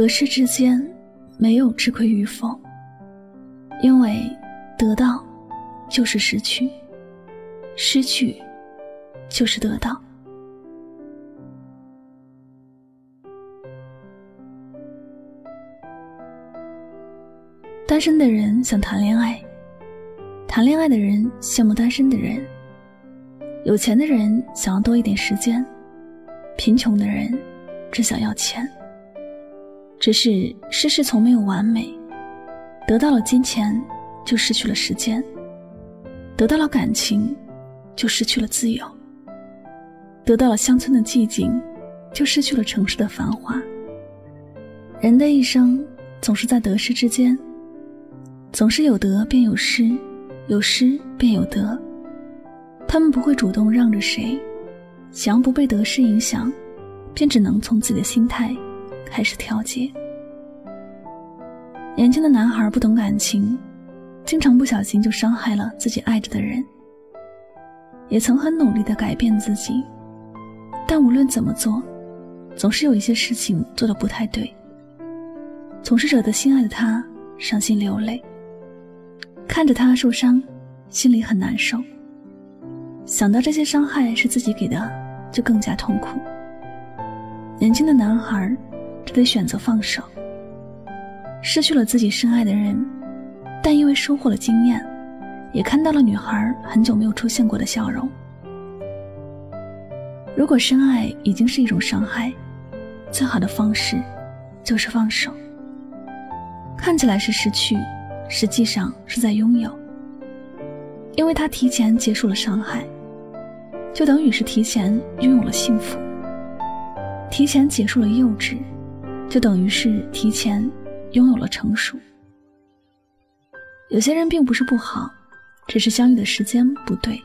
得失之间没有吃亏与否，因为得到就是失去，失去就是得到。单身的人想谈恋爱，谈恋爱的人羡慕单身的人，有钱的人想要多一点时间，贫穷的人只想要钱。只是世事从没有完美，得到了金钱，就失去了时间；得到了感情，就失去了自由；得到了乡村的寂静，就失去了城市的繁华。人的一生总是在得失之间，总是有得便有失，有失便有得。他们不会主动让着谁，想要不被得失影响，便只能从自己的心态。还是调节。年轻的男孩不懂感情，经常不小心就伤害了自己爱着的人。也曾很努力的改变自己，但无论怎么做，总是有一些事情做的不太对，总是惹得心爱的他伤心流泪。看着他受伤，心里很难受。想到这些伤害是自己给的，就更加痛苦。年轻的男孩。只得选择放手，失去了自己深爱的人，但因为收获了经验，也看到了女孩很久没有出现过的笑容。如果深爱已经是一种伤害，最好的方式就是放手。看起来是失去，实际上是在拥有，因为他提前结束了伤害，就等于是提前拥有了幸福，提前结束了幼稚。就等于是提前拥有了成熟。有些人并不是不好，只是相遇的时间不对。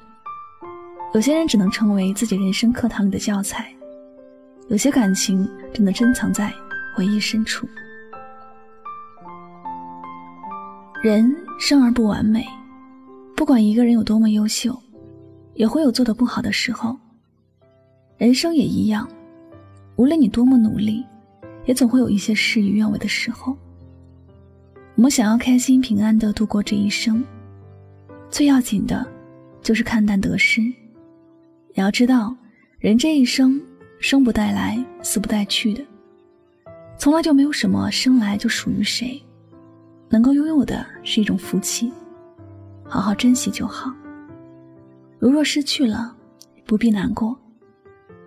有些人只能成为自己人生课堂里的教材，有些感情只能珍藏在回忆深处。人生而不完美，不管一个人有多么优秀，也会有做的不好的时候。人生也一样，无论你多么努力。也总会有一些事与愿违的时候。我们想要开心平安的度过这一生，最要紧的，就是看淡得失。也要知道，人这一生，生不带来，死不带去的，从来就没有什么生来就属于谁。能够拥有的是一种福气，好好珍惜就好。如若失去了，不必难过，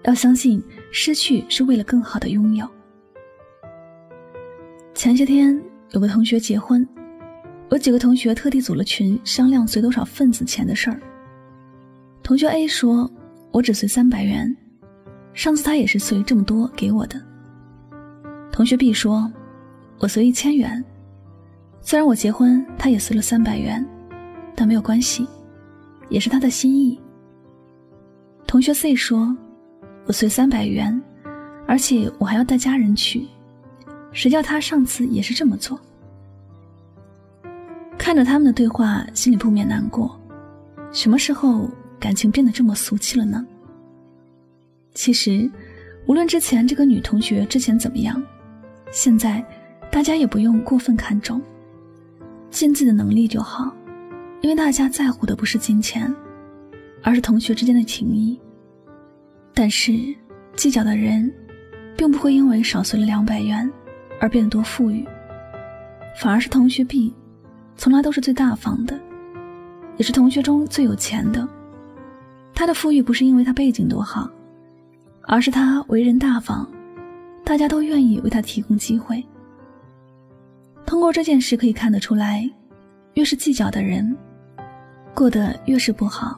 要相信失去是为了更好的拥有。前些天有个同学结婚，我几个同学特地组了群商量随多少份子钱的事儿。同学 A 说：“我只随三百元，上次他也是随这么多给我的。”同学 B 说：“我随一千元，虽然我结婚他也随了三百元，但没有关系，也是他的心意。”同学 C 说：“我随三百元，而且我还要带家人去。”谁叫他上次也是这么做？看着他们的对话，心里不免难过。什么时候感情变得这么俗气了呢？其实，无论之前这个女同学之前怎么样，现在大家也不用过分看重，尽自己的能力就好。因为大家在乎的不是金钱，而是同学之间的情谊。但是，计较的人，并不会因为少随了两百元。而变得多富裕，反而是同学 B，从来都是最大方的，也是同学中最有钱的。他的富裕不是因为他背景多好，而是他为人大方，大家都愿意为他提供机会。通过这件事可以看得出来，越是计较的人，过得越是不好；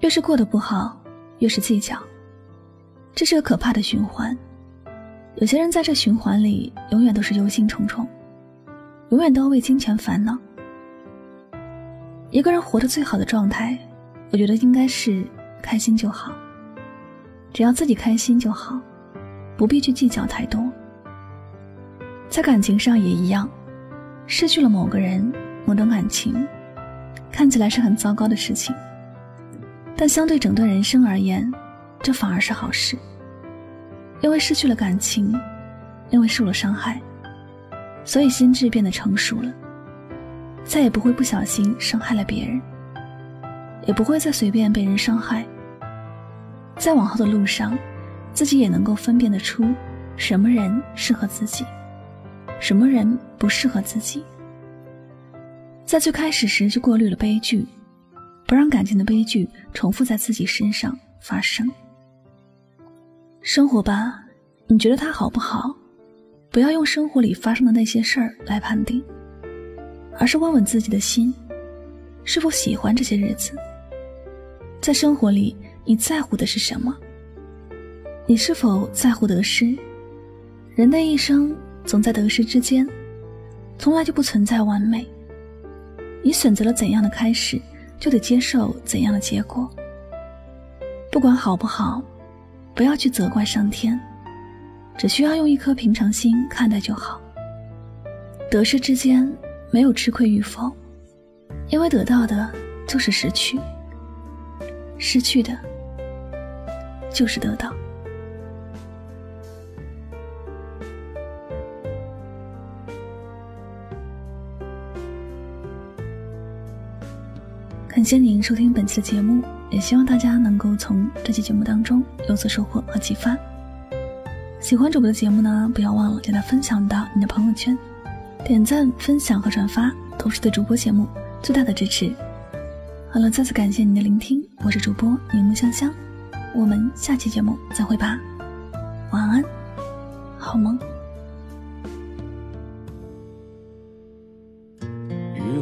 越是过得不好，越是计较。这是个可怕的循环。有些人在这循环里，永远都是忧心忡忡，永远都要为金钱烦恼。一个人活得最好的状态。我觉得应该是开心就好，只要自己开心就好，不必去计较太多。在感情上也一样，失去了某个人、某段感情，看起来是很糟糕的事情，但相对整段人生而言，这反而是好事。因为失去了感情，因为受了伤害，所以心智变得成熟了，再也不会不小心伤害了别人。也不会再随便被人伤害。在往后的路上，自己也能够分辨得出什么人适合自己，什么人不适合自己。在最开始时就过滤了悲剧，不让感情的悲剧重复在自己身上发生。生活吧，你觉得它好不好？不要用生活里发生的那些事儿来判定，而是问问自己的心，是否喜欢这些日子。在生活里，你在乎的是什么？你是否在乎得失？人的一生总在得失之间，从来就不存在完美。你选择了怎样的开始，就得接受怎样的结果。不管好不好，不要去责怪上天，只需要用一颗平常心看待就好。得失之间没有吃亏与否，因为得到的就是失去。失去的，就是得到。感谢您收听本期的节目，也希望大家能够从这期节目当中有所收获和启发。喜欢主播的节目呢，不要忘了将它分享到你的朋友圈，点赞、分享和转发都是对主播节目最大的支持。好了，再次感谢您的聆听，我是主播柠檬香香，我们下期节目再会吧，晚安，好梦。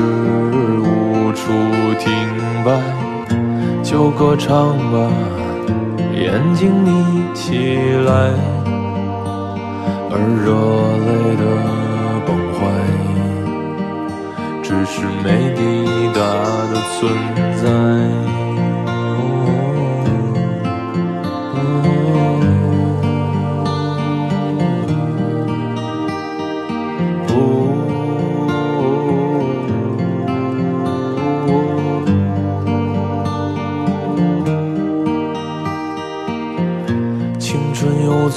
是无处停摆。就歌唱吧，眼睛眯起来。而热泪的崩坏，只是没抵达的存在。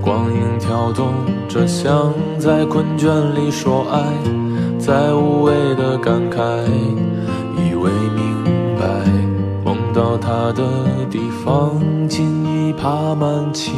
光影跳动着，像在困倦里说爱，在无谓的感慨，以为明白，梦到他的地方，尽已爬满青。